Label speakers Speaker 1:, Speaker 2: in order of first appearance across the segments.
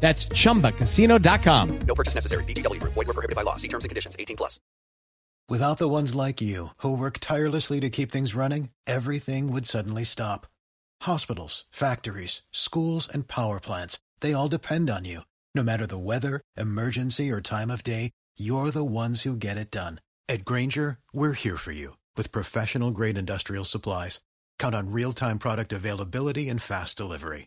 Speaker 1: That's chumbacasino.com.
Speaker 2: No purchase necessary. VGW Group. Void were prohibited by law. See terms and conditions. 18 plus.
Speaker 3: Without the ones like you, who work tirelessly to keep things running, everything would suddenly stop. Hospitals, factories, schools, and power plants, they all depend on you. No matter the weather, emergency, or time of day, you're the ones who get it done. At Grainger, we're here for you with professional grade industrial supplies. Count on real time product availability and fast delivery.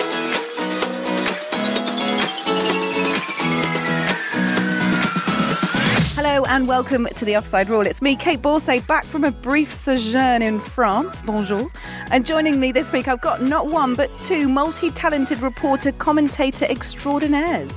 Speaker 4: Hello and welcome to the Offside Rule. It's me, Kait Borsay, back from a brief sojourn in France. Bonjour. And joining me this week, I've got not one but two multi talented reporter commentator extraordinaires.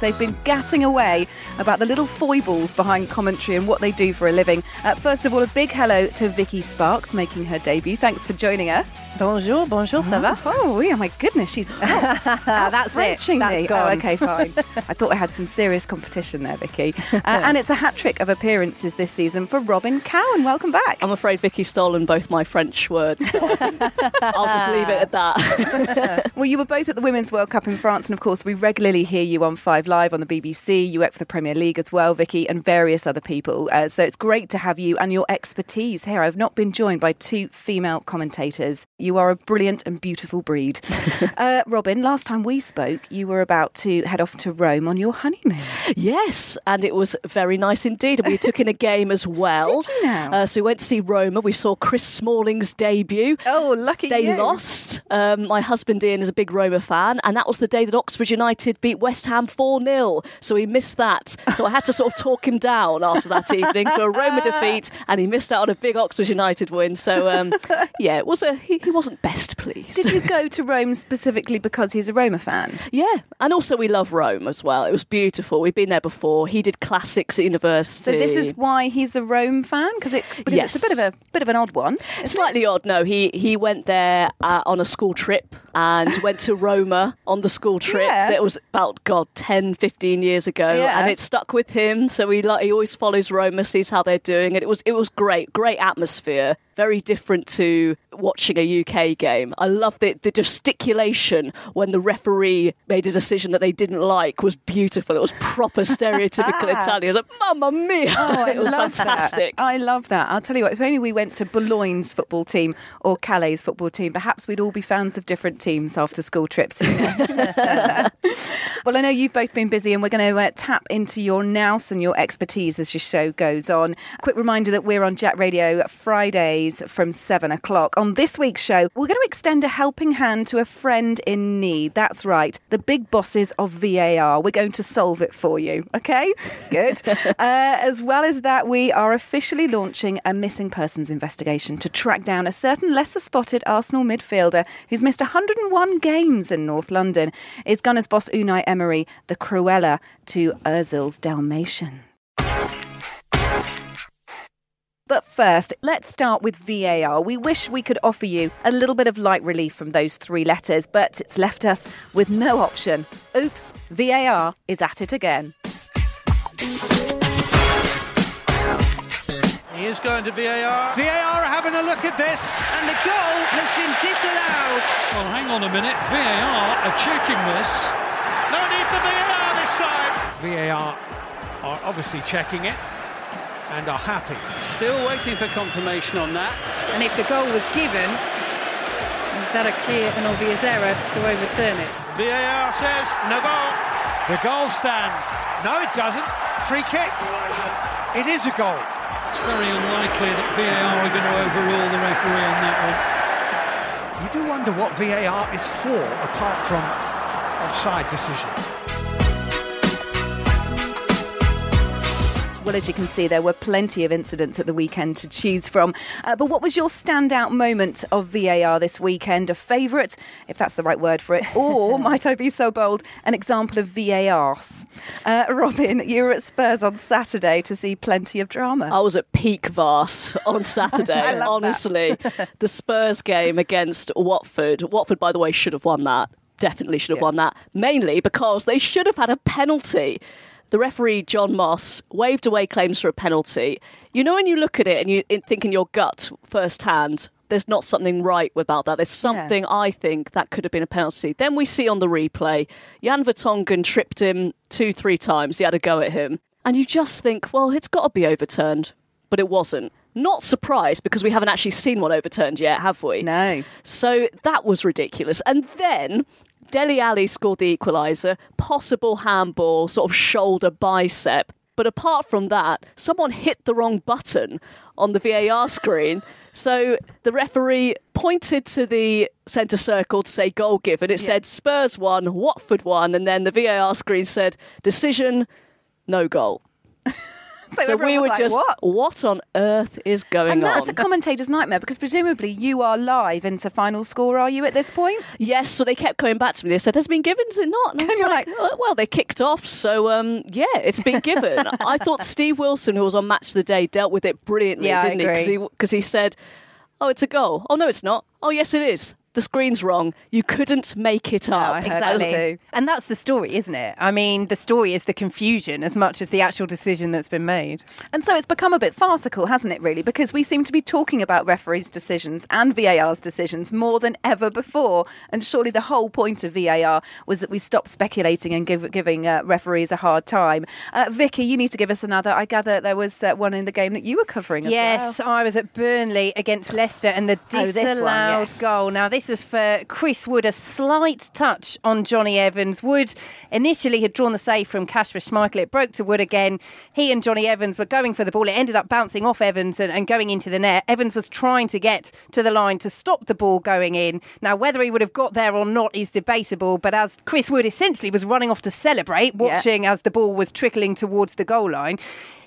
Speaker 4: They've been gassing away about the little foibles behind commentary and what they do for a living. Uh, first of all, a big hello to Vicky Sparks making her debut. Thanks for joining us.
Speaker 5: Bonjour, bonjour, ça va?
Speaker 4: Oh, yeah, my goodness, she's out,
Speaker 5: That's it. That's
Speaker 4: me. Oh, okay, fine. I thought I had some serious competition there, Vicky. Uh, and it's a hat trick of appearances this season for Robyn Cowen. Welcome back.
Speaker 5: I'm afraid Vicky's stolen both my French words. So I'll just leave it at that.
Speaker 4: Well, you were both at the Women's World Cup in France, and of course, we regularly hear you on Five Live on the BBC. You work for the Premier League as well, Vicky, and various other people. Uh, so it's great to have you and your expertise here. I've not been joined by two female commentators. You are a brilliant and beautiful breed. uh, Robyn, last time we spoke, you were about to head off to Rome on your honeymoon.
Speaker 5: yes, and it was very nice indeed. We took in a game as well.
Speaker 4: Did you now?
Speaker 5: Uh, so we went to see Roma. We saw Chris Smalling's debut.
Speaker 4: Oh, lucky
Speaker 5: They
Speaker 4: you.
Speaker 5: lost. Um, my husband Ian is a big Roma fan, and that was the day that Oxford United beat West Ham 4 0. So he missed that. So I had to sort of talk him down after that evening. So a Roma defeat, and he missed out on a big Oxford United win. So um, yeah, it was a he, he wasn't best pleased.
Speaker 4: Did you go to Rome specifically because he's a Roma fan?
Speaker 5: Yeah, and also we love Rome as well. It was beautiful. We've been there before. He did classics at university.
Speaker 4: So this is why he's a Rome fan because it because
Speaker 5: Yes.
Speaker 4: it's a bit of a bit of an odd one.
Speaker 5: slightly odd. No, he he went there uh, on a school trip and went to Roma on the school trip.
Speaker 4: Yeah.
Speaker 5: That was about God 10, 15 years ago,
Speaker 4: Yeah.
Speaker 5: and it stuck with him. So he like he always follows Roma, sees how they're doing, and it was it was great, great atmosphere. Very different to watching a UK game. I love the the gesticulation when the referee made a decision that they didn't like was beautiful. It was proper stereotypical Italian. Like, Mamma mia!
Speaker 4: Oh, I
Speaker 5: it was fantastic.
Speaker 4: That. I love that. I'll tell you what, if only we went to Boulogne's football team or Calais' football team, perhaps we'd all be fans of different teams after school trips. well, I know you've both been busy and we're going to uh, tap into your nous and your expertise as your show goes on. quick reminder that we're on Jack Radio Fridays from 7 o'clock. On this week's show, we're going to extend a helping hand to a friend in need. That's right, the big bosses of VAR. We're going to solve it for you, okay? Good. uh, as well as that, we are officially launching a missing persons investigation to track down a certain lesser spotted Arsenal midfielder who's missed 101 games in North London. Is Gunners boss Unai Emery the Cruella to Ozil's Dalmatian? But first, let's start with VAR. We wish we could offer you a little bit of light relief from those three letters, but it's left us with no option. Oops, VAR is at it again.
Speaker 6: He is going to VAR. VAR are having a look at this.
Speaker 7: And the goal has been disallowed.
Speaker 8: Well, hang on a minute. VAR are checking this.
Speaker 6: No need for VAR this time. VAR are obviously checking it. and are happy.
Speaker 8: Still waiting for confirmation on that.
Speaker 7: And if the goal was given, is that a clear and obvious error to overturn it?
Speaker 6: VAR says no goal. The goal stands. No, it doesn't. Free kick. It is a goal.
Speaker 8: It's very unlikely that VAR are going to overrule the referee on that one.
Speaker 6: You do wonder what VAR is for apart from offside decisions.
Speaker 4: Well, as you can see, there were plenty of incidents at the weekend to choose from. Uh, but what was your standout moment of VAR this weekend? A favourite, if that's the right word for it, or might I be so bold, an example of VARs? Uh, Robyn, you were at Spurs on Saturday to see plenty of drama.
Speaker 5: I was at peak Vars on
Speaker 4: I
Speaker 5: Saturday.
Speaker 4: love
Speaker 5: honestly, the Spurs game against Watford. Watford, by the way, should have won that. Definitely should have won that. Mainly because they should have had a penalty. The referee John Moss waved away claims for a penalty. You know, when you look at it and you think in your gut firsthand, there's not something right about that. There's something I think that could have been a penalty. Then we see on the replay, Jan Vertonghen tripped him two, three times. He had a go at him. And you just think, well, it's got to be overturned. But it wasn't. Not surprised because we haven't actually seen one overturned yet, have we?
Speaker 4: No.
Speaker 5: So that was ridiculous. And then Dele Alli scored the equaliser, possible handball, sort of shoulder bicep. But apart from that, someone hit the wrong button on the VAR screen. So the referee pointed to the centre circle to say goal given. It said Spurs won, Watford won, and then the VAR screen said decision, no goal. So,
Speaker 4: everyone
Speaker 5: we were
Speaker 4: like,
Speaker 5: just,
Speaker 4: "What?"
Speaker 5: what on earth is going on?
Speaker 4: and that's
Speaker 5: on?
Speaker 4: a commentator's nightmare because presumably you are live into final score, are you, at this point?
Speaker 5: Yes, so they kept coming back to me. They said, "Has it been given? Is it not?" And I was
Speaker 4: You're
Speaker 5: like,
Speaker 4: like-
Speaker 5: "Oh, "Well, they kicked off, so um, yeah, it's been given." I thought Steve Wilson, who was on Match of the Day, dealt with it brilliantly,
Speaker 4: Yeah,
Speaker 5: didn't he? 'Cause
Speaker 4: agree.
Speaker 5: he? Because he said, "Oh, it's a goal. Oh no, it's not. Oh yes, it is. The screen's wrong. You couldn't make it up."
Speaker 4: I heard that
Speaker 9: Exactly. And that's the story, isn't it? I mean, the story is the confusion as much as the actual decision that's been made.
Speaker 4: And so it's become a bit farcical, hasn't it, really? Because we seem to be talking about referees' decisions and VAR's decisions more than ever before. And surely the whole point of VAR was that we stop speculating and give, giving uh, referees a hard time. Uh, Vicky, you need to give us another. I gather there was uh, one in the game that you were covering as
Speaker 9: Yes,
Speaker 4: well.
Speaker 9: I was at Burnley against Leicester and the
Speaker 4: Oh, this
Speaker 9: disallowed
Speaker 4: one, yes.
Speaker 9: goal. Now, this was for Chris Wood, a slight touch on Jonny Evans. Wood initially had drawn the save from Kasper Schmeichel. It broke to Wood again. He and Jonny Evans were going for the ball. It ended up bouncing off Evans and, and going into the net. Evans was trying to get to the line to stop the ball going in. Now, whether he would have got there or not is debatable, but as Chris Wood essentially was running off to celebrate, watching as the ball was trickling towards the goal line,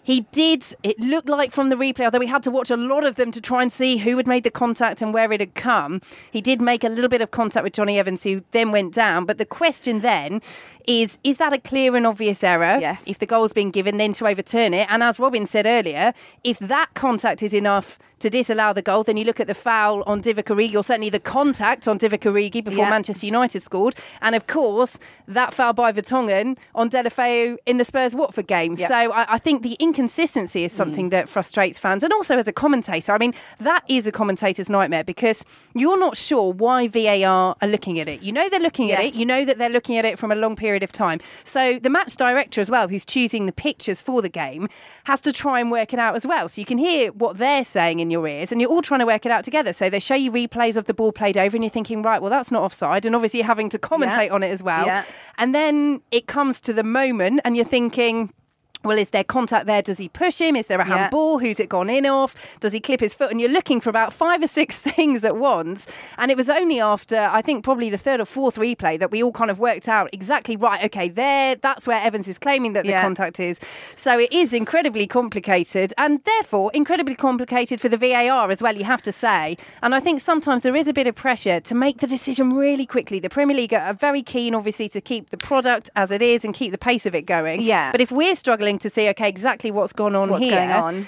Speaker 9: he did, it looked like from the replay, although we had to watch a lot of them to try and see who had made the contact and where it had come. He did make a little bit of contact with Jonny Evans, who then went down. But the question then is is that a clear and obvious error?
Speaker 4: Yes.
Speaker 9: If the goal's been given, then to overturn it. And as Robyn said earlier, if that contact is enough to disallow the goal, then you look at the foul on Divock or certainly the contact on Divock before
Speaker 4: Yeah.
Speaker 9: Manchester United scored. And of course, that foul by Vertonghen on Deulofeu in the Spurs Watford game.
Speaker 4: Yeah.
Speaker 9: So I, I think the inconsistency is something mm. that frustrates fans. And also as a commentator, I mean, that is a commentator's nightmare because you're not sure why VAR are looking at it. You know they're looking at it, you know that they're looking at it from a long period of time. So the match director as well, who's choosing the pictures for the game, has to try and work it out as well. So you can hear what they're saying in your ears and you're all trying to work it out together. So they show you replays of the ball played over and you're thinking, right, well, that's not offside. And obviously you're having to commentate
Speaker 4: Yeah.
Speaker 9: on it as well.
Speaker 4: Yeah.
Speaker 9: And then it comes to the moment and you're thinking, well, is there contact there? Does he push him? Is there a
Speaker 4: Yeah.
Speaker 9: handball? Who's it gone in off? Does he clip his foot? And you're looking for about five or six things at once. And it was only after, I think, probably the third or fourth replay that we all kind of worked out exactly right. Okay, there, that's where Evans is claiming that the
Speaker 4: Yeah.
Speaker 9: contact is. So it is incredibly complicated and therefore incredibly complicated for the VAR as well, you have to say. And I think sometimes there is a bit of pressure to make the decision really quickly. The Premier League are very keen, obviously, to keep the product as it is and keep the pace of it going.
Speaker 4: Yeah.
Speaker 9: But if we're struggling to see, okay, exactly what's gone on
Speaker 4: What's
Speaker 9: here,
Speaker 4: going on?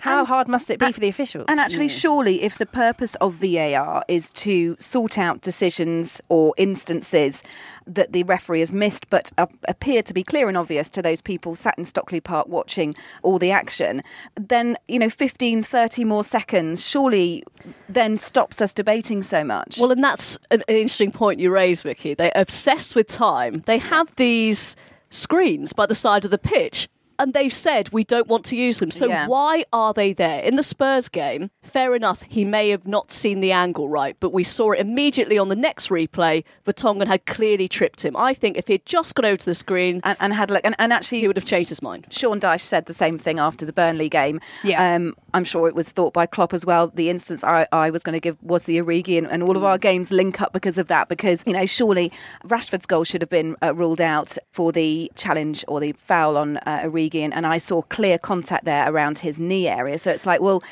Speaker 9: how
Speaker 4: And-
Speaker 9: hard must it be for the officials?
Speaker 4: And actually, surely, if the purpose of VAR is to sort out decisions or instances that the referee has missed but uh, appear to be clear and obvious to those people sat in Stockley Park watching all the action, then, you know, 15, 30 more seconds surely then stops us debating so much.
Speaker 5: Well, and that's an an interesting point you raise, Vicky. They're obsessed with time. They have these screens by the side of the pitch. And they've said we don't want to use them. So
Speaker 4: Yeah.
Speaker 5: why are they there? In the Spurs game, fair enough, he may have not seen the angle right, but we saw it immediately on the next replay. Vertonghen had clearly tripped him. I think if he'd just gone over to the screen,
Speaker 4: and, and had a look, and, and actually,
Speaker 5: he would have changed his mind.
Speaker 4: Sean Dyche said the same thing after the Burnley game.
Speaker 9: Yeah.
Speaker 4: Um, I'm sure it was thought by Klopp as well. The instance I, I was going to give was the Origi, and, and all of our games link up because of that. Because, you know, surely Rashford's goal should have been uh, ruled out for the challenge or the foul on uh, Origi, and, I saw clear contact there around his knee area. So it's like, well,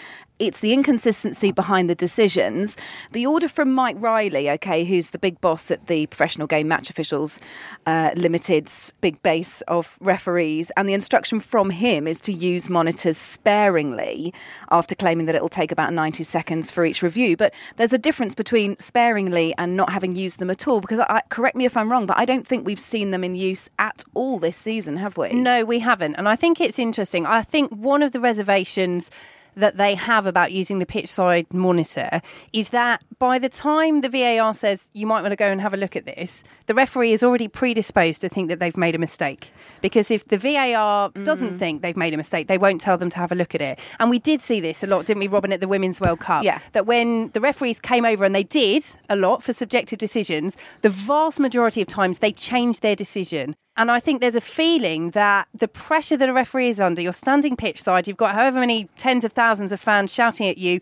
Speaker 4: it's the inconsistency behind the decisions. The order from Mike Riley, okay, who's the big boss at the Professional Game Match Officials uh, Limited's big base of referees, and the instruction from him is to use monitors sparingly after claiming that it'll take about 90 seconds for each review. But there's a difference between sparingly and not having used them at all, because I, correct me if I'm wrong, but I don't think we've seen them in use at all this season, have we?
Speaker 9: No, we haven't. And I think it's interesting. I think one of the reservations that they have about using the pitch side monitor is that by the time the VAR says you might want to go and have a look at this, the referee is already predisposed to think that they've made a mistake. Because if the VAR doesn't mm. think they've made a mistake, they won't tell them to have a look at it. And we did see this a lot, didn't we, Robyn, at the Women's World Cup?
Speaker 4: Yeah.
Speaker 9: That when the referees came over and they did a lot for subjective decisions, the vast majority of times they changed their decision. And I think there's a feeling that the pressure that a referee is under, you're standing pitch side, you've got however many tens of thousands of fans shouting at you.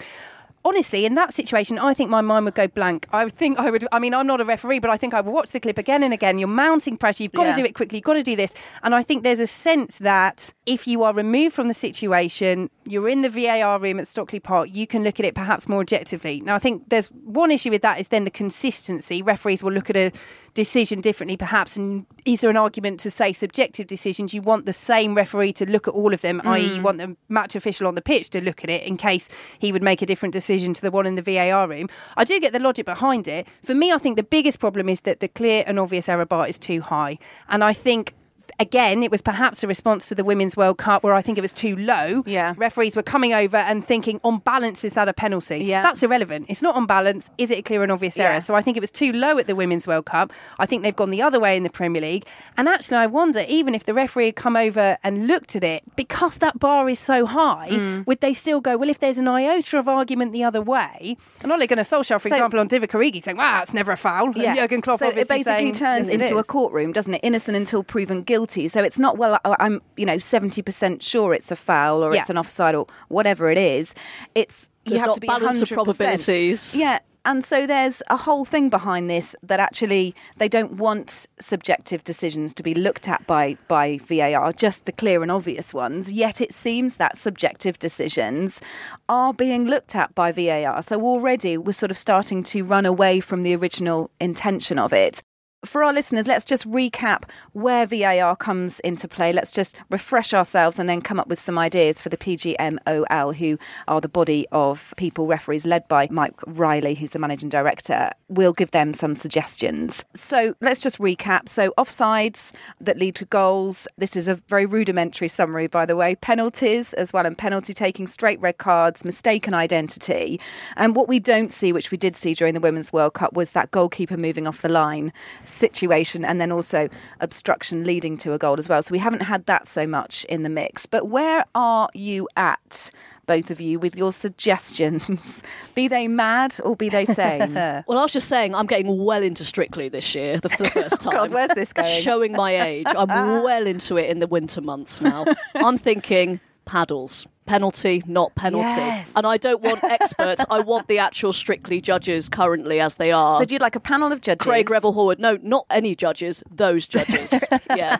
Speaker 9: Honestly, in that situation, I think my mind would go blank. I would think I would. I mean, I'm not a referee, but I think I would watch the clip again and again. You're mounting pressure. You've got
Speaker 4: Yeah.
Speaker 9: to do it quickly. You've got to do this. And I think there's a sense that if you are removed from the situation, you're in the VAR room at Stockley Park, you can look at it perhaps more objectively. Now, I think there's one issue with that is then the consistency. Referees will look at a decision differently, perhaps. And is there an argument to say subjective decisions? You want the same referee to look at all of them, mm. i.e., you want the match official on the pitch to look at it in case he would make a different decision to the one in the VAR room. I do get the logic behind it. For me, I think the biggest problem is that the clear and obvious error bar is too high. And I think. Again, it was perhaps a response to the Women's World Cup where I think it was too low.
Speaker 4: Yeah.
Speaker 9: Referees were coming over and thinking, on balance, is that a penalty?
Speaker 4: Yeah.
Speaker 9: That's irrelevant. It's not on balance. Is it a clear and obvious
Speaker 4: Yeah.
Speaker 9: error? So I think it was too low at the Women's World Cup. I think they've gone the other way in the Premier League. And actually, I wonder, even if the referee had come over and looked at it, because that bar is so high,
Speaker 4: Mm.
Speaker 9: would they still go, well, if there's an iota of argument the other way, and Ole Gunnar Solskjaer, for
Speaker 4: So-
Speaker 9: example, on Divock Origi saying, wow, it's never a foul. And Jurgen Klopp
Speaker 4: so it basically
Speaker 9: saying,
Speaker 4: turns
Speaker 9: "Yes,
Speaker 4: into a courtroom, doesn't it? Innocent until proven guilty. So it's not well. I'm you know seventy percent sure it's a foul or
Speaker 9: Yeah.
Speaker 4: it's an offside or whatever it is. It's you
Speaker 5: There's
Speaker 4: have to be
Speaker 5: balance
Speaker 4: 100%.
Speaker 5: probabilities.
Speaker 4: Yeah. And so there's a whole thing behind this that actually they don't want subjective decisions to be looked at by, by VAR, just the clear and obvious ones. Yet it seems that subjective decisions are being looked at by VAR. So already we're sort of starting to run away from the original intention of it. For our listeners, let's just recap where VAR comes into play. Let's just refresh ourselves and then come up with some ideas for the PGMOL, who are the body of people, referees led by Mike Riley, who's the managing director. We'll give them some suggestions. So let's just recap. So, offsides that lead to goals. This is a very rudimentary summary, by the way. Penalties as well, and penalty taking, straight red cards, mistaken identity. And what we don't see, which we did see during the Women's World Cup, was that goalkeeper moving off the line situation and then also obstruction leading to a goal as well. So we haven't had that so much in the mix. But where are you at, both of you, with your suggestions? be they mad or be they sane?
Speaker 5: Well, I was just saying, I'm getting well into Strictly this year, the, for the first time.
Speaker 4: God, where's this going?
Speaker 5: Showing my age. I'm well into it in the winter months now. I'm thinking paddles. Penalty, not penalty.
Speaker 4: Yes.
Speaker 5: And I don't want experts. I want the actual Strictly judges currently as they are.
Speaker 4: So do you like a panel of judges?
Speaker 5: Craig Revel Horwood. No, not any judges, those judges. yeah.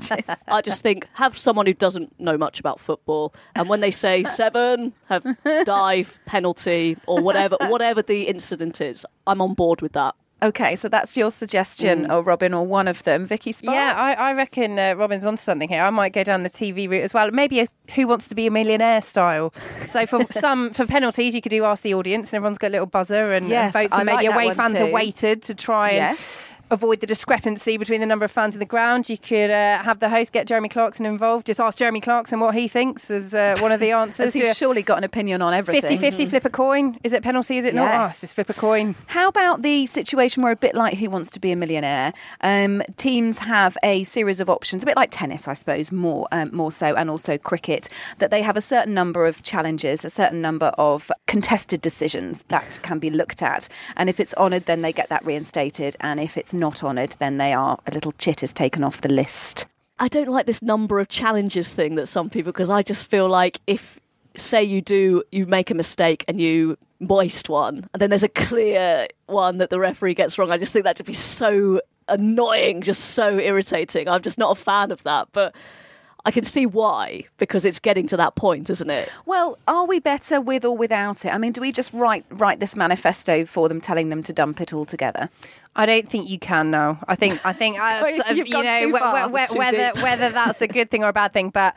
Speaker 5: I just think have someone who doesn't know much about football and when they say seven, have dive, penalty, or whatever whatever the incident is, I'm on board with that.
Speaker 4: Okay, so that's your suggestion, or Robyn, or one of them. Vicky Sparks?
Speaker 9: Yeah, I, I reckon uh, Robyn's onto something here. I might go down the TV route as well. Maybe a Who Wants to Be a Millionaire style. So for some for penalties, you could do ask the audience, and everyone's got a little buzzer and, and
Speaker 4: Yes,
Speaker 9: votes,
Speaker 4: I
Speaker 9: and maybe
Speaker 4: like
Speaker 9: away fans
Speaker 4: too.
Speaker 9: are weighted to try and.
Speaker 4: Yes.
Speaker 9: Avoid the discrepancy between the number of fans in the ground. You could uh, have the host get Jeremy Clarkson involved. Just ask Jeremy Clarkson what he thinks as uh, one of the answers.
Speaker 4: he's surely got an opinion on everything?
Speaker 9: 50 50 flip a coin. Is it penalty? Is it not? Oh,
Speaker 4: Yes.
Speaker 9: just flip a coin.
Speaker 4: How about the situation where a bit like Who Wants to Be a Millionaire, um, teams have a series of options, a bit like tennis, I suppose, more um, more so, and also cricket, that they have a certain number of challenges, a certain number of contested decisions that can be looked at, and if it's honoured, then they get that reinstated, and if it's not honoured, then they are a little chit is taken off the list.
Speaker 5: I don't like this number of challenges thing that some people because I just feel like if say you do you make a mistake and you moist one and then there's a clear one that the referee gets wrong I just think that to be so annoying just so irritating I'm just not a fan of that but I can see why because it's getting to that point isn't it
Speaker 4: Well, are we better with or without it? I mean, do we just write write this manifesto for them, telling them to dump it all together?
Speaker 9: I don't think you can now. I think I think I,
Speaker 4: You've
Speaker 9: uh,
Speaker 4: you
Speaker 9: know
Speaker 4: too
Speaker 9: wh-
Speaker 4: far,
Speaker 9: wh- wh- whether
Speaker 4: deep.
Speaker 9: whether that's a good thing or a bad thing, but.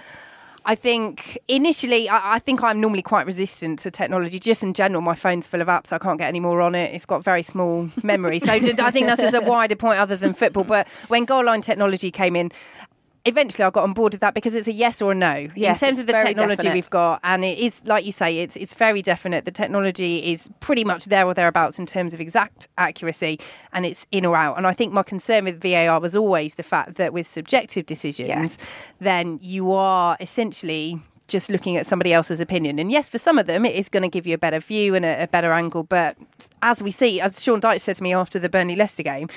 Speaker 9: I think initially, I, I think I'm normally quite resistant to technology. Just in general, my phone's full of apps. I can't get any more on it. It's got very small memory. So I think that's just a wider point other than football. But when goal line technology came in, eventually I got on board with that because it's a yes or a no
Speaker 4: Yes,
Speaker 9: in terms of the technology
Speaker 4: definite.
Speaker 9: we've got, and it is like you say, it's it's very definite. The technology is pretty much there or thereabouts in terms of exact accuracy, and it's in or out. And I think my concern with VAR was always the fact that with subjective decisions, then you are essentially just looking at somebody else's opinion. And yes, for some of them, it is going to give you a better view and a, a better angle. But as we see, as Sean Dyche said to me after the Burnley Leicester game,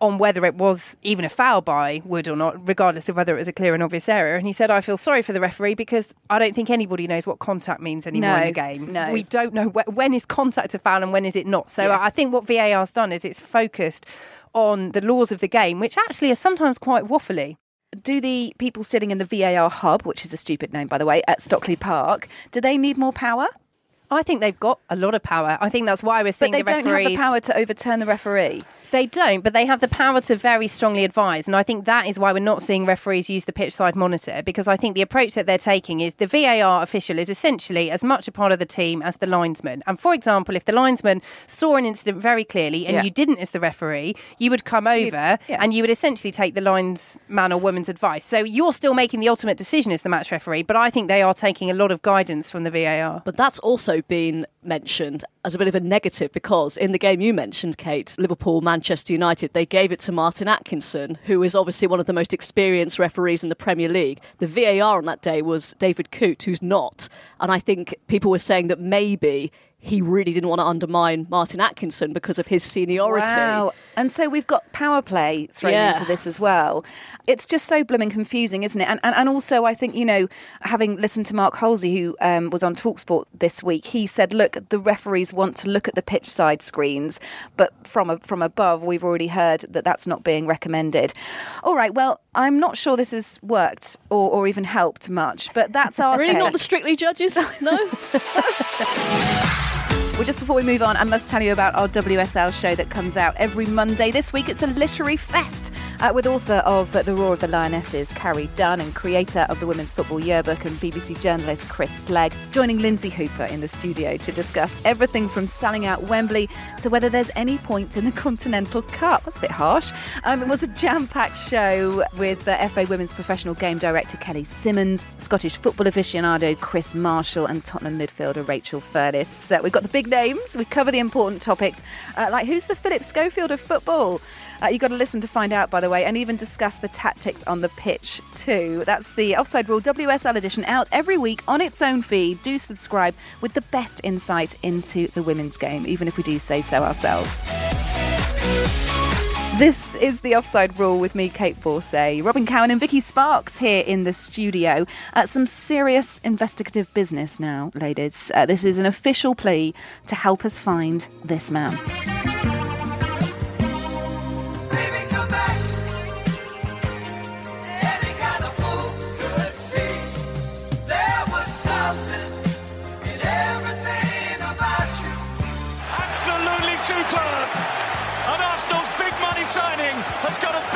Speaker 9: on whether it was even a foul by Wood or not, regardless of whether it was a clear and obvious error. And he said, I feel sorry for the referee because I don't think anybody knows what contact means anymore in the game.
Speaker 4: no.
Speaker 9: We don't know wh- when is contact a foul and when is it not. So
Speaker 4: Yes.
Speaker 9: I think what VAR's done is it's focused on the laws of the game, which actually are sometimes quite waffly.
Speaker 4: Do the people sitting in the VAR hub, which is a stupid name by the way, at Stockley Park, do they need more power?
Speaker 9: I think they've got a lot of power. I think that's why we're seeing
Speaker 4: But
Speaker 9: seeing
Speaker 4: they
Speaker 9: the
Speaker 4: don't
Speaker 9: referees.
Speaker 4: have the power to overturn the referee.
Speaker 9: They don't, but they have the power to very strongly advise. And I think that is why we're not seeing referees use the pitch side monitor because I think the approach that they're taking is the VAR official is essentially as much a part of the team as the linesman. And for example, if the linesman saw an incident very clearly and
Speaker 4: Yeah.
Speaker 9: you didn't as the referee, you would come over
Speaker 4: yeah.
Speaker 9: and you would essentially take the linesman or woman's advice. So you're still making the ultimate decision as the match referee, but I think they are taking a lot of guidance from the VAR.
Speaker 5: But that's also been mentioned as a bit of a negative because in the game you mentioned, Kait, Liverpool, Manchester United, they gave it to Martin Atkinson, who is obviously one of the most experienced referees in the Premier League. The VAR on that day was David Coote, who's not. And I think people were saying that maybe he really didn't want to undermine Martin Atkinson because of his seniority.
Speaker 4: Wow. And so we've got power play thrown
Speaker 5: Yeah.
Speaker 4: into this as well. It's just so blooming confusing, isn't it? And, and, and also, I think, you know, having listened to Mark Halsey, who um, was on Talksport this week, he said, look, the referees want to look at the pitch side screens, but from, a, from above, we've already heard that that's not being recommended. All right, well, I'm not sure this has worked or, or even helped much, but that's our
Speaker 5: Really
Speaker 4: take.
Speaker 5: not the strictly judges? No?
Speaker 4: Well, just before we move on, I must tell you about our WSL show that comes out every Monday. This week it's a literary fest uh, with author of The Roar of the Lionesses, Carrie Dunn, and creator of the Women's Football Yearbook and BBC journalist Chris Slegg, joining Lynsey Hooper in the studio to discuss everything from selling out Wembley to whether there's any point in the Continental Cup. That's a bit harsh. Um, it was a jam packed show with uh, FA Women's Professional Game Director Kelly Simmons, Scottish football aficionado Chris Marshall, and Tottenham midfielder Rachel Furness. Uh, we've got the big names, we cover the important topics, uh, like who's the Philip Schofield of football? Uh, you've got to listen to find out, by the way, and even discuss the tactics on the pitch too. That's the Offside Rule WSL edition out every week on its own feed. Do subscribe with the best insight into the women's game, even if we do say so ourselves. This is the offside rule with me, Kait Borsay, Robyn Cowen, and Vicky Sparks here in the studio. Uh, some serious investigative business now, ladies. Uh, this is an official plea to help us find this man.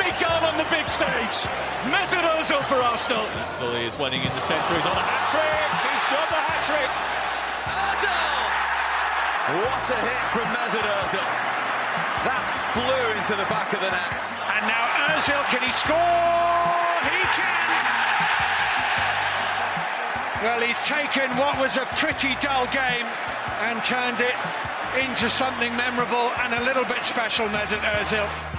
Speaker 6: Has got a big goal on the big stage. Mesut Ozil for Arsenal.
Speaker 10: Sully is winning in the centre. He's on a hat trick.
Speaker 6: He's got the hat trick.
Speaker 10: Ozil! What a hit from Mesut Ozil. That flew into the back of the net.
Speaker 6: And now Ozil, can he score? He can! Well, he's taken what was a pretty dull game and turned it into something memorable and a little bit special, Mesut Ozil.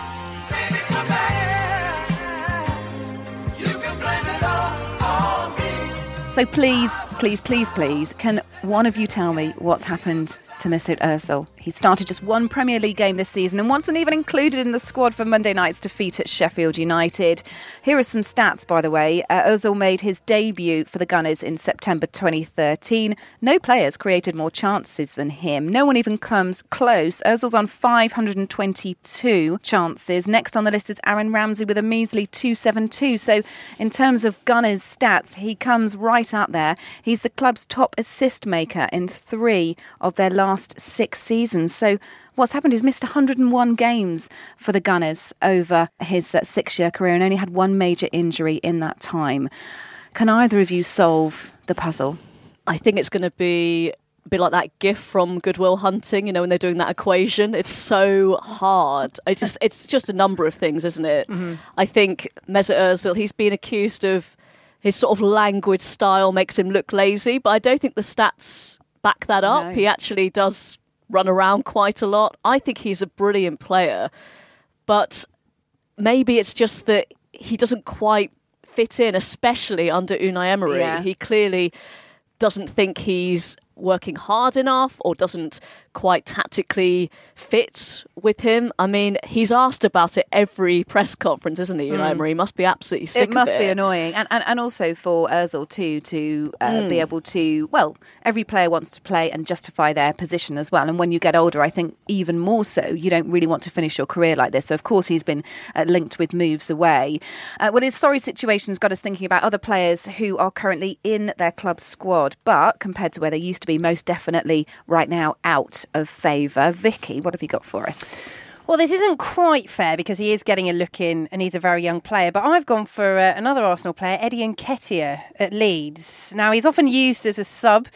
Speaker 4: So please, please, please, please, can one of you tell me what's happened to Mesut Ozil? He started just one Premier League game this season and wasn't even included in the squad for Monday night's defeat at Sheffield United. Here are some stats, by the way. Uh, Ozil made his debut for the Gunners in September 2013. No players created more chances than him. No one even comes close. Ozil's on 522 chances. Next on the list is Aaron Ramsey with a measly 272. So, in terms of Gunners' stats, he comes right up there. He's the club's top assist maker in three of their last six seasons. So, what's happened is missed 101 games for the Gunners over his uh, six year career and only had one major injury in that time. Can either of you solve the puzzle?
Speaker 5: I think it's going to be bit like that gif from Goodwill Hunting, you know, when they're doing that equation. It's so hard. I just it's just a number of things, isn't it?
Speaker 9: Mm-hmm.
Speaker 5: I think Mesut Ozil, he's been accused of his sort of languid style makes him look lazy, but I don't think the stats back that up.
Speaker 4: No.
Speaker 5: He actually does run around quite a lot. I think he's a brilliant player, but maybe it's just that he doesn't quite fit in, especially under Unai Emery.
Speaker 4: Yeah.
Speaker 5: He clearly doesn't think he's working hard enough or doesn't quite tactically fit with him. I mean, he's asked about it every press conference, isn't he, Unai Emery? He must be absolutely sick
Speaker 4: it must
Speaker 5: of
Speaker 4: be annoying, and, and and also for Özil too to uh, be able to. Well, every player wants to play and justify their position as well. And when you get older, I think even more so, you don't really want to finish your career like this. So of course he's been uh, linked with moves away. Uh, well, his sorry situation's got us thinking about other players who are currently in their club squad, but compared to where they used to be, most definitely right now out of favour. Vicky, what have you got for us?
Speaker 9: Well, this isn't quite fair because he is getting a look in and he's a very young player. But I've gone for uh, another Arsenal player, Eddie Nketiah at Leeds. Now, he's often used as a sub,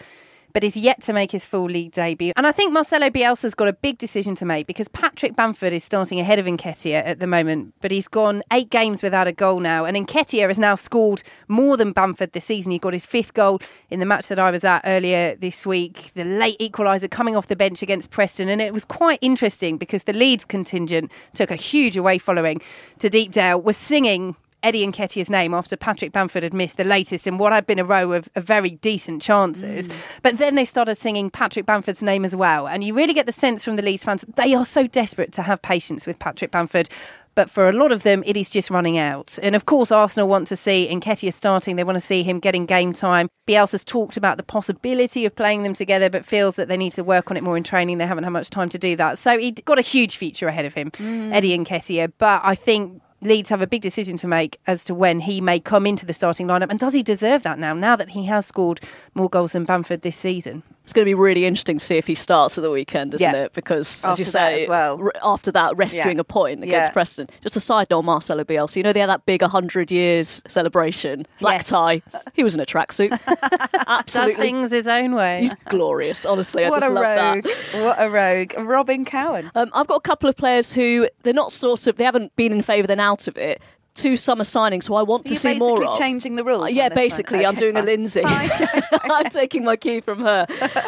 Speaker 9: but is yet to make his full league debut. And I think Marcelo Bielsa's got a big decision to make because Patrick Bamford is starting ahead of Nketiah at the moment, but he's gone eight games without a goal now. And Nketiah has now scored more than Bamford this season. He got his fifth goal in the match that I was at earlier this week, the late equaliser coming off the bench against Preston. And it was quite interesting because the Leeds contingent took a huge away following to Deepdale, was singing Eddie and Nketiah's name after Patrick Bamford had missed the latest in what had been a row of, of very decent chances. Mm. But then they started singing Patrick Bamford's name as well. And you really get the sense from the Leeds fans that they are so desperate to have patience with Patrick Bamford. But for a lot of them, it is just running out. And of course, Arsenal want to see Nketiah starting. They want to see him getting game time. Bielsa's talked about the possibility of playing them together, but feels that they need to work on it more in training. They haven't had much time to do that. So he's got a huge future ahead of him, mm. Eddie Nketiah. But I think Leeds have a big decision to make as to when he may come into the starting lineup. And does he deserve that now, now that he has scored more goals than Bamford this season?
Speaker 5: It's going to be really interesting to see if he starts at the weekend, isn't
Speaker 4: Yeah.
Speaker 5: it? Because, as
Speaker 4: After
Speaker 5: you
Speaker 4: that
Speaker 5: say,
Speaker 4: as well.
Speaker 5: r- after that, rescuing
Speaker 4: Yeah.
Speaker 5: a point against
Speaker 4: Yeah.
Speaker 5: Preston. Just a side note, Marcelo Bielsa. You know, they had that big 100 years celebration. Black
Speaker 9: Yes.
Speaker 5: tie. He was in a tracksuit. Absolutely.
Speaker 9: Does
Speaker 5: Absolutely.
Speaker 9: things his own way.
Speaker 5: He's glorious, honestly. I
Speaker 4: what
Speaker 5: just
Speaker 4: a
Speaker 5: love
Speaker 4: rogue!
Speaker 5: that.
Speaker 4: What a rogue! Robyn Cowen.
Speaker 5: Um, I've got a couple of players who they're not sort of, they haven't been in favour, then out of it. Two summer signings who I want to see more
Speaker 4: basically
Speaker 5: of.
Speaker 4: changing the rules?
Speaker 5: Uh, yeah, basically, I'm
Speaker 4: Okay,
Speaker 5: doing a.
Speaker 4: Lynsey.
Speaker 5: I'm taking my cue from her.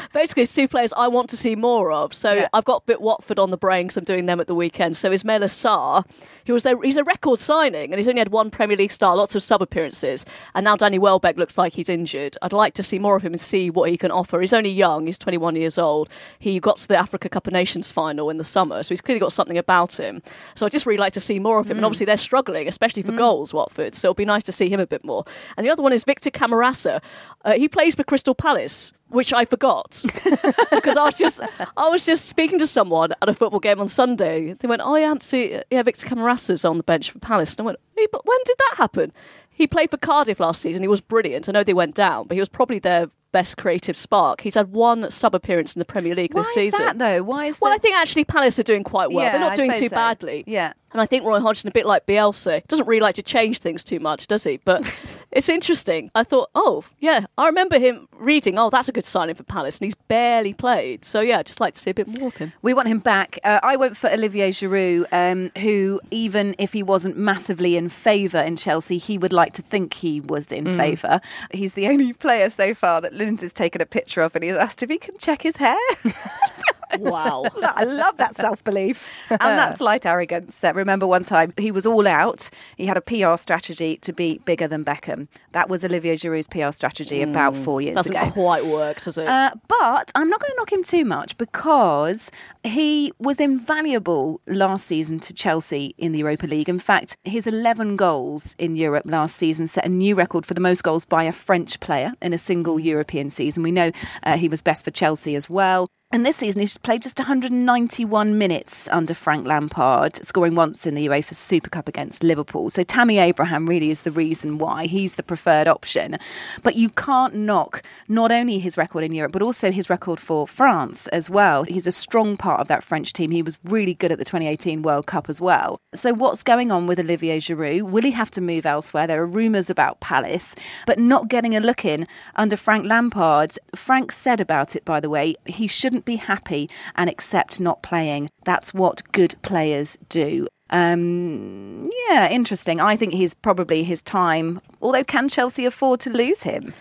Speaker 5: basically, it's two players I want to see more of. So
Speaker 4: Yeah.
Speaker 5: I've got a bit Watford on the brain because I'm doing them at the weekend. So Ismaila Sarr, who was there, he's a record signing and he's only had one Premier League start, lots of sub appearances. And now Danny Welbeck looks like he's injured. I'd like to see more of him and see what he can offer. He's only young, he's 21 years old. He got to the Africa Cup of Nations final in the summer, so he's clearly got something about him. So I'd just really like to see more of him. And obviously, they're struggling, especially for goals, Watford. So it'll be nice to see him a bit more. And the other one is Victor Camarasa. Uh, he plays for Crystal Palace. Which I forgot because I was just I was just speaking to someone at a football game on Sunday. They went, "Oh, yeah, I haven't seen yeah, Victor Camarasa's on the bench for Palace." And I went, hey, "But when did that happen?" He played for Cardiff last season. He was brilliant. I know they went down, but he was probably their best creative spark. He's had one sub appearance in the Premier League
Speaker 4: Why
Speaker 5: this
Speaker 4: is
Speaker 5: season.
Speaker 4: that though? Why is
Speaker 5: Well,
Speaker 4: that?
Speaker 5: I think actually Palace are doing quite well.
Speaker 4: Yeah,
Speaker 5: They're not
Speaker 4: I
Speaker 5: doing too
Speaker 4: so.
Speaker 5: badly.
Speaker 4: Yeah.
Speaker 5: And I think Roy Hodgson, a bit like Bielsa, doesn't really like to change things too much, does he? But It's interesting. I thought, oh, yeah, I remember him reading, oh, that's a good signing for Palace, and he's barely played. So, yeah, I'd just like to see a bit more of him.
Speaker 4: We want him back. Uh, I went for Olivier Giroud, um, who, even if he wasn't massively in favour in Chelsea, he would like to think he was in
Speaker 9: Mm.
Speaker 4: favour. He's the only player so far that Lynsey's taken a picture of and he's asked if he can check his hair.
Speaker 5: Wow.
Speaker 4: I love that self belief and that slight arrogance. Uh, remember one time he was all out. He had a PR strategy to be bigger than Beckham. That was Olivier Giroud's PR strategy about four years
Speaker 5: Doesn't
Speaker 4: ago.
Speaker 5: quite work, does it?
Speaker 4: Uh, but I'm not going to knock him too much because he was invaluable last season to Chelsea in the Europa League. In fact, his 11 goals in Europe last season set a new record for the most goals by a French player in a single European season. We know uh, he was best for Chelsea as well. And this season, he's played just 191 minutes under Frank Lampard, scoring once in the UEFA Super Cup against Liverpool. So Tammy Abraham really is the reason why he's the preferred option. But you can't knock not only his record in Europe, but also his record for France as well. He's a strong part of that French team. He was really good at the 2018 World Cup as well. So what's going on with Olivier Giroud? Will he have to move elsewhere? There are rumours about Palace, but not getting a look in under Frank Lampard. Frank said about it, by the way, he shouldn't be happy and accept not playing. That's what good players do. Um, yeah, interesting. I think he's probably his time. Although, can Chelsea afford to lose him?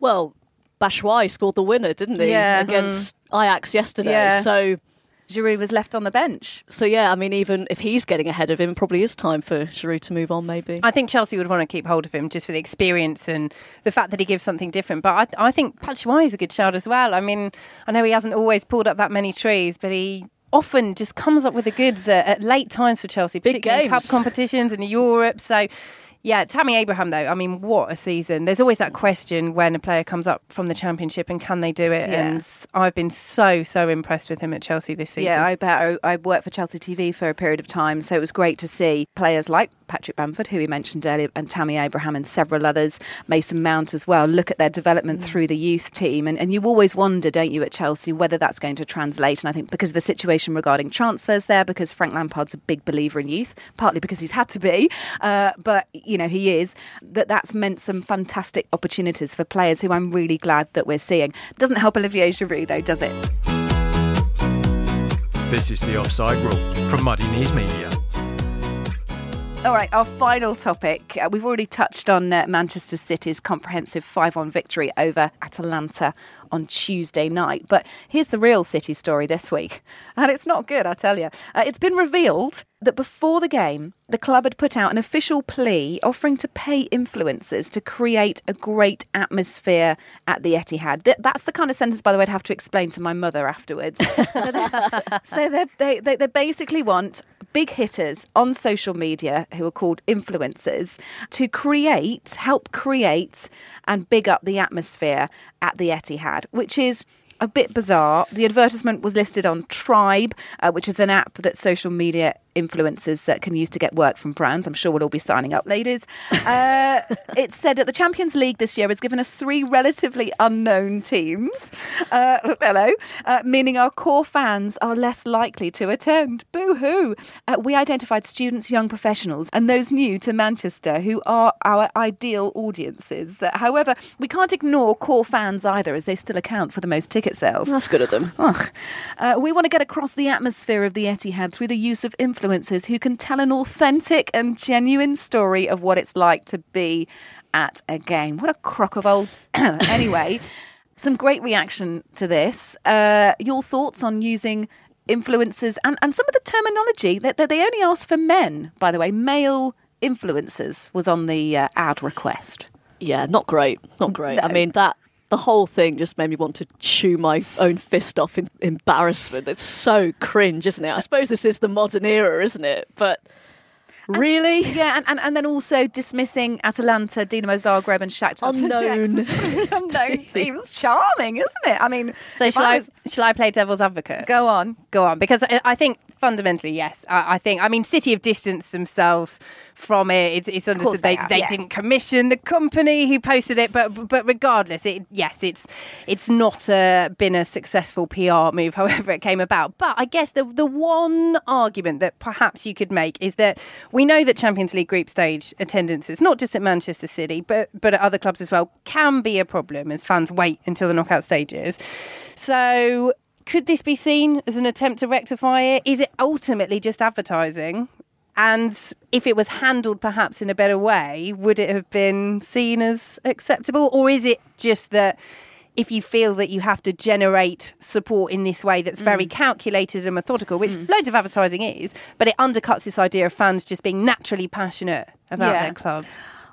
Speaker 5: well, Batshuayi scored the winner, didn't he?
Speaker 4: Yeah.
Speaker 5: Against Ajax yesterday.
Speaker 4: Yeah.
Speaker 5: So,
Speaker 4: Giroud was left on the bench.
Speaker 5: so yeah, I mean, even if he's getting ahead of him, probably is time for Giroud to move on, maybe.
Speaker 9: I think Chelsea would want to keep hold of him just for the experience and the fact that he gives something different. But I, I think Batshuayi is a good shout as well. I mean, I know he hasn't always pulled up that many trees, but he often just comes up with the goods at, at late times for Chelsea,
Speaker 5: Big
Speaker 9: particularly in cup competitions and Europe. So. Yeah, Tammy Abraham though. I mean, what a season! There's always that question when a player comes up from the Championship and can they do it?
Speaker 4: Yeah.
Speaker 9: And I've been so so impressed with him at Chelsea this season.
Speaker 4: Yeah, I bet. I, I worked for Chelsea TV for a period of time, so it was great to see players like Patrick Bamford, who we mentioned earlier, and Tammy Abraham, and several others, Mason Mount as well, look at their development through the youth team. And, and you always wonder, don't you, at Chelsea, whether that's going to translate. And I think because of the situation regarding transfers there, because Frank Lampard's a big believer in youth, partly because he's had to be, uh, but, you know, he is, that that's meant some fantastic opportunities for players who I'm really glad that we're seeing. Doesn't help Olivier Giroud, though, does it?
Speaker 11: This is the Offside Rule from Muddy Knees Media.
Speaker 4: All right, our final topic. Uh, we've already touched on uh, Manchester City's comprehensive 5 1 victory over Atalanta on Tuesday night. But here's the real City story this week. And it's not good, I tell you. Uh, it's been revealed that before the game, the club had put out an official plea offering to pay influencers to create a great atmosphere at the Etihad. Th- that's the kind of sentence, by the way, I'd have to explain to my mother afterwards. so they, so they, they, they, they basically want big hitters on social media who are called influencers to create, help create, and big up the atmosphere at the Etihad, which is a bit bizarre. The advertisement was listed on Tribe, uh, which is an app that social media influencers that can use to get work from brands. I'm sure we'll all be signing up, ladies. Uh, it said that the Champions League this year has given us three relatively unknown teams. Uh, hello, uh, meaning our core fans are less likely to attend. Boo hoo. Uh, we identified students, young professionals, and those new to Manchester who are our ideal audiences. Uh, however, we can't ignore core fans either, as they still account for the most ticket sales.
Speaker 5: That's good of them.
Speaker 4: Uh, we want to get across the atmosphere of the Etihad through the use of influencers who can tell an authentic and genuine story of what it's like to be at a game. What a crock of old. anyway, some great reaction to this. Uh, your thoughts on using influencers and, and some of the terminology that, that they only ask for men, by the way, male influencers was on the uh, ad request.
Speaker 5: Yeah, not great. Not great. I mean, that the whole thing just made me want to chew my own fist off in embarrassment. It's so cringe, isn't it? I suppose this is the modern era, isn't it? But really?
Speaker 4: Yeah, and, and, and then also dismissing Atalanta, Dinamo Zagreb, and Shakhtar.
Speaker 5: Unknown
Speaker 4: unknown teams. Charming, isn't it? I mean,
Speaker 9: So shall
Speaker 4: I
Speaker 9: I, shall I play devil's advocate?
Speaker 4: go on.
Speaker 9: Go on, because I I think fundamentally, yes. I, I think. I mean, City have distanced themselves from it. It's, it's understood
Speaker 4: they
Speaker 9: they, they
Speaker 4: yeah.
Speaker 9: didn't commission the company who posted it, but but regardless, it yes, it's it's not uh, been a successful PR move. However, it came about. But I guess the the one argument that perhaps you could make is that we know that Champions League group stage attendances, not just at Manchester City, but but at other clubs as well, can be a problem as fans wait until the knockout stages. So. Could this be seen as an attempt to rectify it? Is it ultimately just advertising? And if it was handled perhaps in a better way, would it have been seen as acceptable? Or is it just that if you feel that you have to generate support in this way that's very mm. calculated and methodical, which mm. loads of advertising is, but it undercuts this idea of fans just being naturally passionate about
Speaker 4: Yeah.
Speaker 9: their club?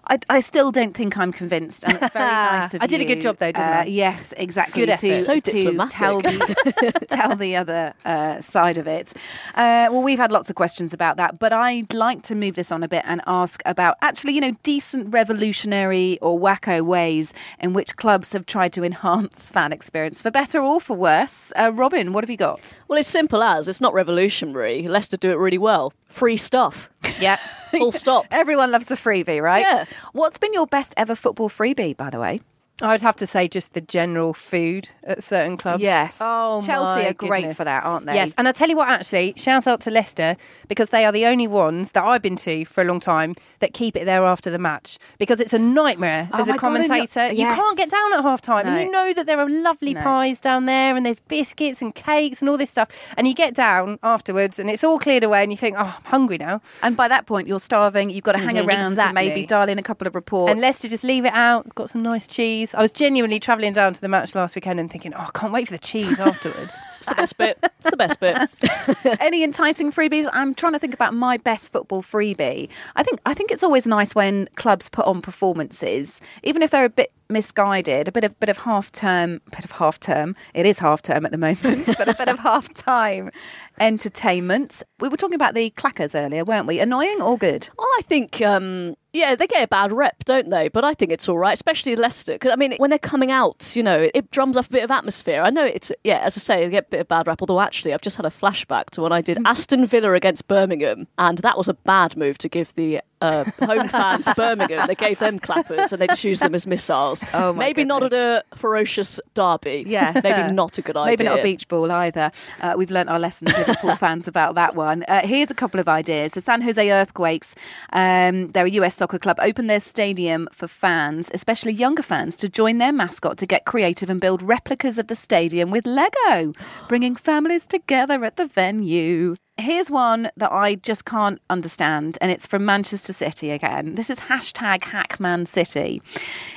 Speaker 4: I, I still don't think I'm convinced, and it's very nice of
Speaker 9: I did a good job though, didn't
Speaker 4: Uh,
Speaker 9: I?
Speaker 4: Yes, exactly.
Speaker 9: Good
Speaker 4: to,
Speaker 9: effort.
Speaker 5: So
Speaker 4: to tell the tell the other uh, side of it. Uh, well, we've had lots of questions about that, but I'd like to move this on a bit and ask about actually, you know, decent revolutionary or wacko ways in which clubs have tried to enhance fan experience for better or for worse. Uh, Robyn, what have you got?
Speaker 5: Well, it's simple as it's not revolutionary. Leicester do it really well. Free stuff.
Speaker 9: Yeah.
Speaker 5: Full stop.
Speaker 4: Everyone loves a freebie, right?
Speaker 5: Yeah.
Speaker 4: What's been your best ever football freebie, by the way?
Speaker 9: I would have to say just the general food at certain clubs.
Speaker 4: Yes.
Speaker 9: Oh,
Speaker 4: Chelsea are great
Speaker 9: goodness.
Speaker 4: for that, aren't they?
Speaker 9: Yes, and I tell you what, actually, shout out to Leicester because they are the only ones that I've been to for a long time that keep it there after the match because it's a nightmare
Speaker 4: Oh
Speaker 9: as a
Speaker 4: God, and you're-
Speaker 9: commentator. You can't get down at half time, and
Speaker 4: No.
Speaker 9: you know that there are lovely
Speaker 4: No.
Speaker 9: pies down there, and there's biscuits and cakes and all this stuff, and you get down afterwards, and it's all cleared away, and you think, oh, I'm hungry now.
Speaker 4: And by that point, you're starving. You've got to hang
Speaker 9: Mhm.
Speaker 4: around and maybe
Speaker 9: Exactly.
Speaker 4: dial in a couple of reports.
Speaker 9: And Leicester just leave it out. Got some nice cheese. I was genuinely travelling down to the match last weekend and thinking, oh, I can't wait for the cheese afterwards.
Speaker 5: It's the best bit. It's the best bit.
Speaker 4: Any enticing freebies? I'm trying to think about my best football freebie. I think I think it's always nice when clubs put on performances, even if they're a bit misguided, a bit of bit of half term, bit of half term. It is half term at the moment, but a bit of half time entertainment. We were talking about the clackers earlier, weren't we? Annoying or good?
Speaker 5: Well, I think, um, yeah, they get a bad rep, don't they? But I think it's all right, especially Leicester. Because I mean, when they're coming out, you know, it drums up a bit of atmosphere. I know it's, yeah, as I say, they get bit of bad rap. Although actually, I've just had a flashback to when I did Aston Villa against Birmingham, and that was a bad move to give the uh, home fans Birmingham. They gave them clappers and they just used them as missiles.
Speaker 4: Oh, my
Speaker 5: maybe not at a ferocious derby.
Speaker 4: Yes.
Speaker 5: maybe not a good idea.
Speaker 4: Maybe not a beach ball either. Uh, we've learnt our lessons, Liverpool fans, about that one. Uh, here's a couple of ideas. The San Jose Earthquakes, um, they're a US soccer club, open their stadium for fans, especially younger fans, to join their mascot to get creative and build replicas of the stadium with Lego, bringing families together at the venue. Here's one that I just can't understand, and it's from Manchester City again. This is hashtag Hackman City.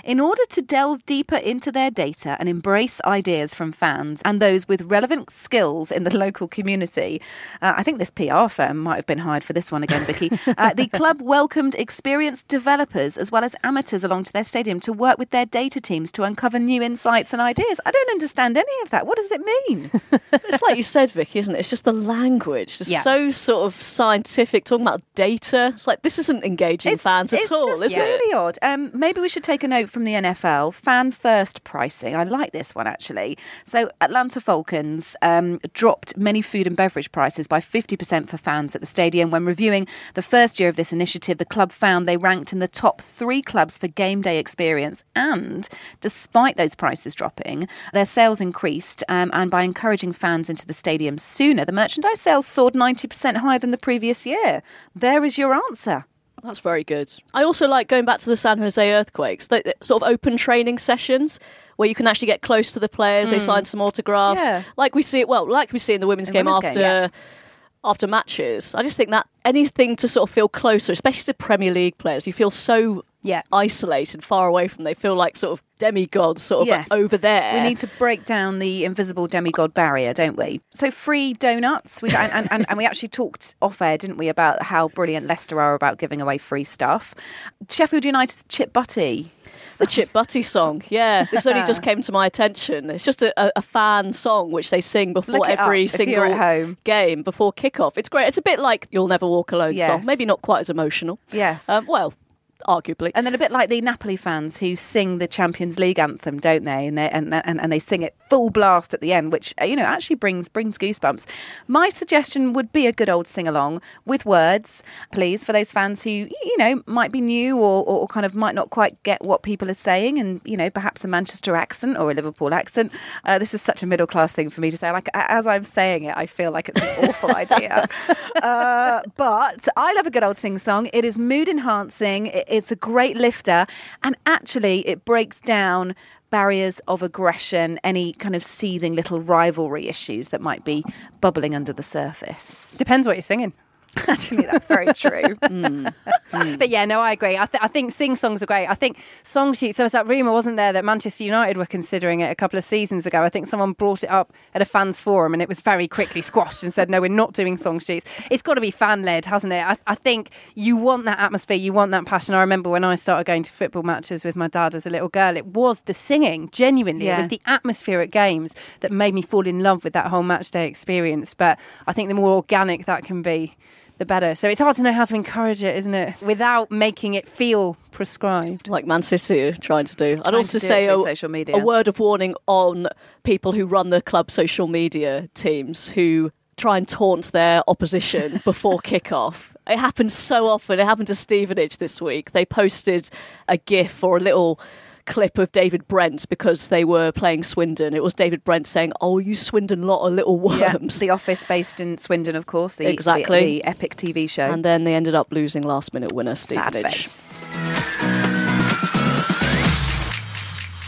Speaker 4: In order to delve deeper into their data and embrace ideas from fans and those with relevant skills in the local community, uh, I think this PR firm might have been hired for this one again, Vicky. Uh, the club welcomed experienced developers as well as amateurs along to their stadium to work with their data teams to uncover new insights and ideas. I don't understand any of that. What does it mean?
Speaker 5: it's like you said, Vicky, isn't it? It's just the language. It's
Speaker 4: Yeah.
Speaker 5: so sort of scientific, talking about data. It's like this isn't engaging fans at
Speaker 4: it's
Speaker 5: all,
Speaker 4: just
Speaker 5: is it?
Speaker 4: really odd. Um, maybe we should take a note from the NFL. Fan first pricing. I like this one actually. So Atlanta Falcons um, dropped many food and beverage prices by 50% for fans at the stadium. When reviewing the first year of this initiative, the club found they ranked in the top three clubs for game day experience. And despite those prices dropping, their sales increased. Um, and by encouraging fans into the stadium sooner, the merchandise sales soared 90% higher than the previous year. There is your answer.
Speaker 5: That's very good. I also like going back to the San Jose Earthquakes, the, the sort of open training sessions where you can actually get close to the players. They
Speaker 4: Mm.
Speaker 5: sign some autographs,
Speaker 4: Yeah.
Speaker 5: like we see it. Well, like we see in the women's
Speaker 4: The
Speaker 5: game
Speaker 4: women's
Speaker 5: after.
Speaker 4: game, yeah.
Speaker 5: After matches, I just think that anything to sort of feel closer, especially to Premier League players, you feel so
Speaker 9: yeah.
Speaker 5: isolated, far away from. They feel like sort of demigods, sort of
Speaker 4: Yes.
Speaker 5: over there.
Speaker 4: We need to break down the invisible demigod barrier, don't we? So free donuts. We and, and, and, and we actually talked off air, didn't we, about how brilliant Leicester are about giving away free stuff. Sheffield United chip butty.
Speaker 5: the Chip Butty song. Yeah, this only just came to my attention. It's just a, a, fan song which they sing before every
Speaker 4: up if you're
Speaker 5: single
Speaker 4: home.
Speaker 5: game before kickoff. It's great. It's a bit like "You'll Never Walk Alone"
Speaker 4: Yes.
Speaker 5: song. Maybe not quite as emotional.
Speaker 4: Yes.
Speaker 5: Um, well, arguably.
Speaker 4: And then a bit like the Napoli fans who sing the Champions League anthem, don't they? And they and, and, and they sing it full blast at the end, which uh, you know actually brings brings goosebumps. My suggestion would be a good old sing along with words, please, for those fans who you know might be new or, or kind of might not quite get what people are saying, and you know perhaps a Manchester accent or a Liverpool accent. Uh, this is such a middle class thing for me to say. Like as I'm saying it, I feel like it's an awful idea. Uh, but I love a good old sing song. It is mood enhancing. It, it's a great lifter, and actually, it breaks down barriers of aggression, any kind of seething little rivalry issues that might be bubbling under the surface.
Speaker 9: Depends what you're singing.
Speaker 4: Actually, that's very true. mm.
Speaker 9: Mm. But yeah, no, I agree. I, th- I think sing songs are great. I think song sheets, there was that rumour, wasn't there, that Manchester United were considering it a couple of seasons ago. I think someone brought it up at a fans forum and it was very quickly squashed and said, no, we're not doing song sheets. It's got to be fan led, hasn't it? I, I think you want that atmosphere, you want that passion. I remember when I started going to football matches with my dad as a little girl, it was the singing, genuinely. Yeah. It was the atmosphere at games that made me fall in love with that whole match day experience. But I think the more organic that can be, the better. So it's hard to know how to encourage it, isn't it? Without making it feel prescribed.
Speaker 5: Like Man City are trying to do. I'd also say
Speaker 4: a, social media.
Speaker 5: a word of warning on people who run the club social media teams who try and taunt their opposition before kickoff. It happens so often. It happened to Stevenage this week. They posted a GIF or a little clip of David Brent because they were playing Swindon. It was David Brent saying, "Oh, you Swindon lot of little worms."
Speaker 4: Yeah, the office based in Swindon, of course. The,
Speaker 5: exactly.
Speaker 4: The, the, epic TV show.
Speaker 5: And then they ended up losing last minute winner Stevenage.
Speaker 4: Sad face.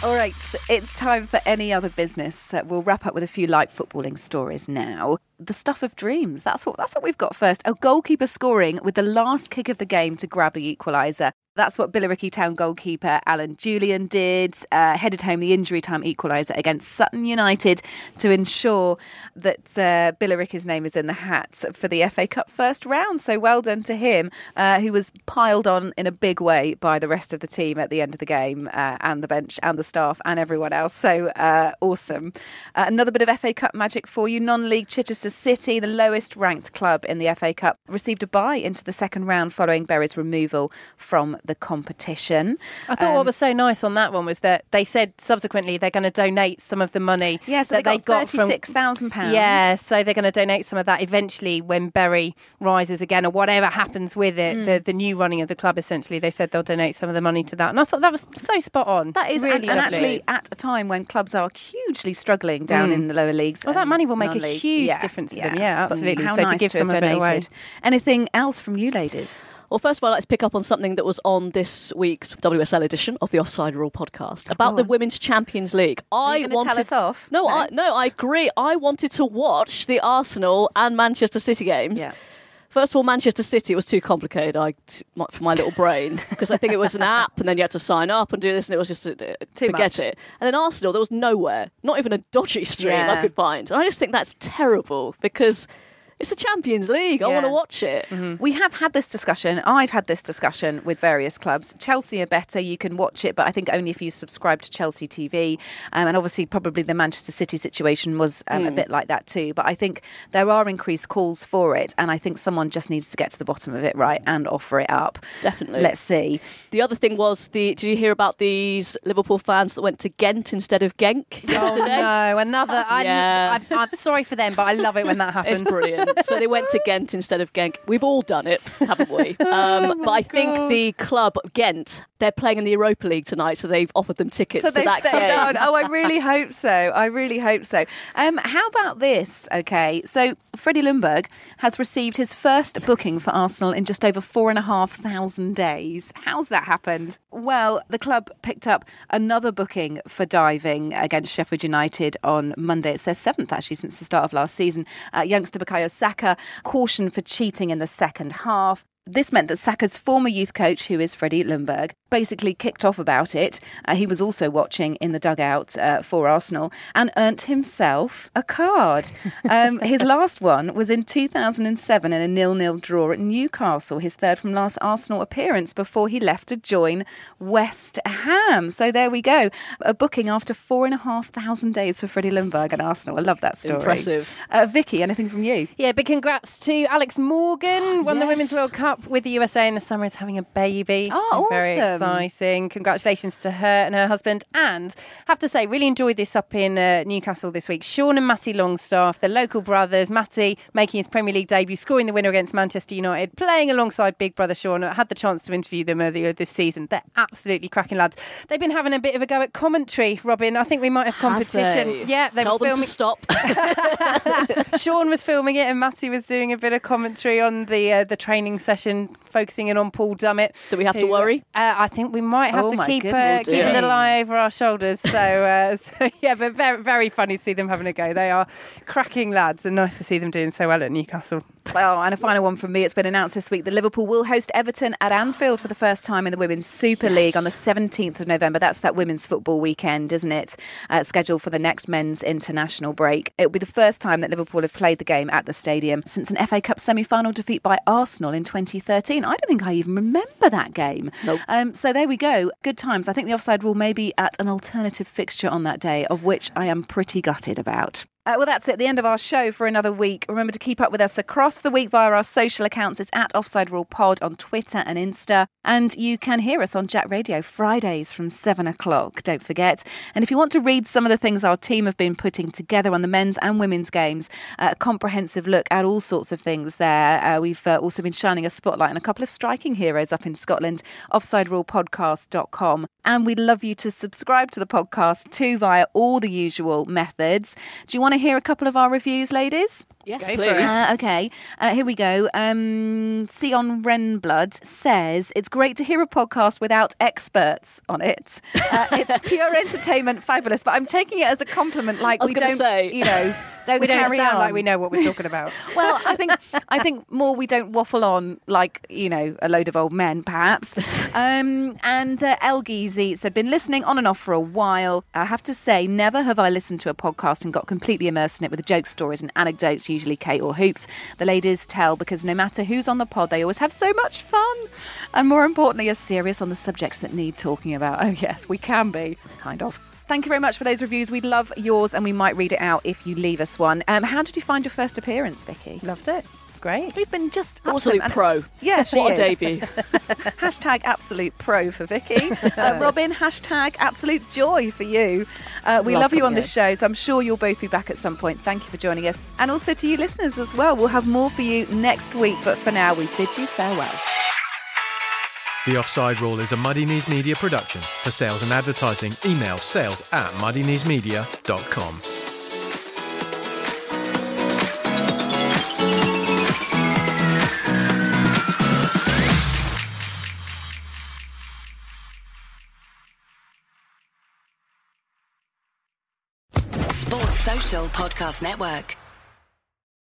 Speaker 4: All right, it's time for any other business. Uh, we'll wrap up with a few light footballing stories now. The stuff of dreams. That's what that's what we've got first. A goalkeeper scoring with the last kick of the game to grab the equaliser. That's what Billericay Town goalkeeper Alan Julian did, uh, headed home the injury time equaliser against Sutton United to ensure that uh, Billericay's name is in the hat for the FA Cup first round. So well done to him, uh, who was piled on in a big way by the rest of the team at the end of the game uh, and the bench and the staff and everyone else. So uh, awesome. Uh, another bit of FA Cup magic for you. Non league Chichester City, the lowest ranked club in the FA Cup, received a bye into the second round following Bury's removal from the competition.
Speaker 9: I thought um, what was so nice on that one was that they said subsequently they're going to donate some of the money
Speaker 4: yeah, so
Speaker 9: that
Speaker 4: they
Speaker 9: got,
Speaker 4: got thirty-six thousand pounds.
Speaker 9: Yeah, so they're going to donate some of that eventually when Berry rises again or whatever happens with it. Mm. The the new running of the club essentially they said they'll donate some of the money to that, and I thought that was so spot on.
Speaker 4: That is,
Speaker 9: really
Speaker 4: and, and actually at a time when clubs are hugely struggling down mm. in the lower leagues.
Speaker 9: Well, that money will make a huge yeah, difference to
Speaker 4: yeah.
Speaker 9: them. Yeah, absolutely.
Speaker 4: How
Speaker 9: so
Speaker 4: nice
Speaker 9: to give
Speaker 4: to
Speaker 9: some
Speaker 4: have
Speaker 9: of it away.
Speaker 4: Anything else from you, ladies?
Speaker 5: Well, first of all, I'd like to pick up on something that was on this week's WSL edition of the Offside Rule podcast about the Women's Champions League.
Speaker 4: I wanted tell us off.
Speaker 5: No, no, I, no, I agree. I wanted to watch the Arsenal and Manchester City games.
Speaker 4: Yeah.
Speaker 5: First of all, Manchester City was too complicated I, for my little brain because I think it was an app and then you had to sign up and do this and it was just uh,
Speaker 4: too
Speaker 5: forget
Speaker 4: much.
Speaker 5: it. And then Arsenal, there was nowhere, not even a dodgy stream
Speaker 4: Yeah.
Speaker 5: I could find. And I just think that's terrible because it's the Champions League. I
Speaker 4: Yeah.
Speaker 5: want to watch it.
Speaker 4: We have had this discussion. I've had this discussion with various clubs. Chelsea are better. You can watch it, but I think only if you subscribe to Chelsea TV. Um, and obviously, probably the Manchester City situation was um, a bit like that too. But I think there are increased calls for it. And I think someone just needs to get to the bottom of it, right, and offer it up.
Speaker 5: Definitely.
Speaker 4: Let's see.
Speaker 5: The other thing was the. Did you hear about these Liverpool fans that went to Ghent instead of Genk
Speaker 9: Oh no, another. I,
Speaker 5: Yeah.
Speaker 9: I'm, I'm sorry for them, but I love it when that happens.
Speaker 5: It's brilliant. So they went to Ghent instead of Genk. We've all done it, haven't we? Um, but I think the club Ghent they're playing in the Europa League tonight, so they've offered them tickets
Speaker 4: So
Speaker 5: to that game.
Speaker 4: on. Oh, I really hope so. I really hope so. Um, how about this? Okay, so Freddie Ljungberg has received his first booking for Arsenal in just over four and a half thousand days. How's that happened? Well, the club picked up another booking for diving against Sheffield United on Monday. It's their seventh actually since the start of last season. Uh, youngster Bukayo Saka cautioned for cheating in the second half. This meant that Saka's former youth coach, who is Freddie Ljungberg, basically kicked off about it. Uh, he was also watching in the dugout uh, for Arsenal and earned himself a card. Um, his last one was in 2007 in a nil-nil draw at Newcastle, his third from last Arsenal appearance before he left to join West Ham. So there we go, a booking after four and a half thousand days for Freddie Ljungberg and Arsenal. I love that story.
Speaker 5: Impressive.
Speaker 4: Uh, Vicky, anything from you?
Speaker 9: Yeah, big congrats to Alex Morgan, won the. Women's World Cup up with the USA in the summer is having a baby.
Speaker 4: Oh,
Speaker 9: So Very exciting. Congratulations to her and her husband. And have to say, really enjoyed this up in uh, Newcastle this week. Sean and Matty Longstaff, the local brothers. Matty making his Premier League debut, scoring the winner against Manchester United, playing alongside big brother Sean. I had the chance to interview them earlier this season. They're absolutely cracking lads. They've been having a bit of a go at commentary, Robyn. I think we might have competition.
Speaker 5: they?
Speaker 9: Yeah, they
Speaker 5: Tell them
Speaker 9: filming.
Speaker 5: to stop.
Speaker 9: Sean was filming it, and Matty was doing a bit of commentary on the uh, the training session, focusing in on Paul Dummett.
Speaker 5: Do we have to worry?
Speaker 9: Uh, I think we might have
Speaker 4: Oh
Speaker 9: to
Speaker 4: my
Speaker 9: keep uh,
Speaker 4: goodness,
Speaker 9: keep a little eye over our shoulders. So, uh, so yeah, but very very funny to see them having a go. They are cracking lads, and nice to see them doing so well at Newcastle.
Speaker 4: Well, and a final one from me. It's been announced this week that Liverpool will host Everton at Anfield for the first time in the Women's Super League on the 17th of November. That's that women's football weekend, isn't it? Uh, scheduled for the next men's international break. It will be the first time that Liverpool have played the game at the stadium since an FA Cup semi final defeat by Arsenal in 2013. I don't think I even remember that game.
Speaker 5: Nope.
Speaker 4: Um, so there we go. Good times. I think the offside rule may be at an alternative fixture on that day, of which I am pretty gutted about. Uh, well, that's it. The end of our show for another week. Remember to keep up with us across the week via our social accounts. It's at Offside Rule Pod on Twitter and Insta. And you can hear us on Jack Radio Fridays from 7 o'clock. Don't forget. And if you want to read some of the things our team have been putting together on the men's and women's games, uh, a comprehensive look at all sorts of things there. Uh, we've uh, also been shining a spotlight on a couple of striking heroes up in Scotland. OffsideRulePodcast.com. And we'd love you to subscribe to the podcast too via all the usual methods. Do you want to hear a couple of our reviews, ladies?
Speaker 5: Yes,
Speaker 9: Go for
Speaker 5: please.
Speaker 4: Uh, okay, uh, here we go. Um, Sion Renblood says it's great to hear a podcast without experts on it. Uh, it's pure entertainment, fabulous. But I'm taking it as a compliment. Like
Speaker 5: I was
Speaker 4: we don't,
Speaker 5: say.
Speaker 4: you know, don't
Speaker 9: We don't
Speaker 4: carry
Speaker 9: sound
Speaker 4: on.
Speaker 9: like we know what we're talking about.
Speaker 4: Well, I think I think more we don't waffle on like you know a load of old men, perhaps. Um, and uh, El Gizi said, "Been listening on and off for a while. I have to say, never have I listened to a podcast and got completely immersed in it with the joke stories and anecdotes, usually Kait or Hoops. The ladies tell because no matter who's on the pod, they always have so much fun, and more importantly, are serious on the subjects that need talking about. Oh yes, we can be kind of." Thank you very much for those reviews. We'd love yours, and we might read it out if you leave us one. Um, how did you find your first appearance, Vicky?
Speaker 9: Loved it. Great.
Speaker 4: We've been just
Speaker 5: Absolute
Speaker 4: awesome.
Speaker 5: Pro.
Speaker 4: Yeah, she
Speaker 5: what
Speaker 4: is.
Speaker 5: a debut.
Speaker 4: hashtag absolute pro for Vicky. Uh, Robyn, hashtag absolute joy for you. Uh, we
Speaker 5: Love
Speaker 4: love you on
Speaker 5: coming
Speaker 4: this show, so I'm sure you'll both be back at some point. Thank you for joining us. And also to you listeners as well. We'll have more for you next week, but for now, we bid you farewell.
Speaker 11: The Offside Rule is a Muddy Knees Media production. For sales and advertising, email sales at muddykneesmedia.com.
Speaker 12: Sports Social Podcast Network.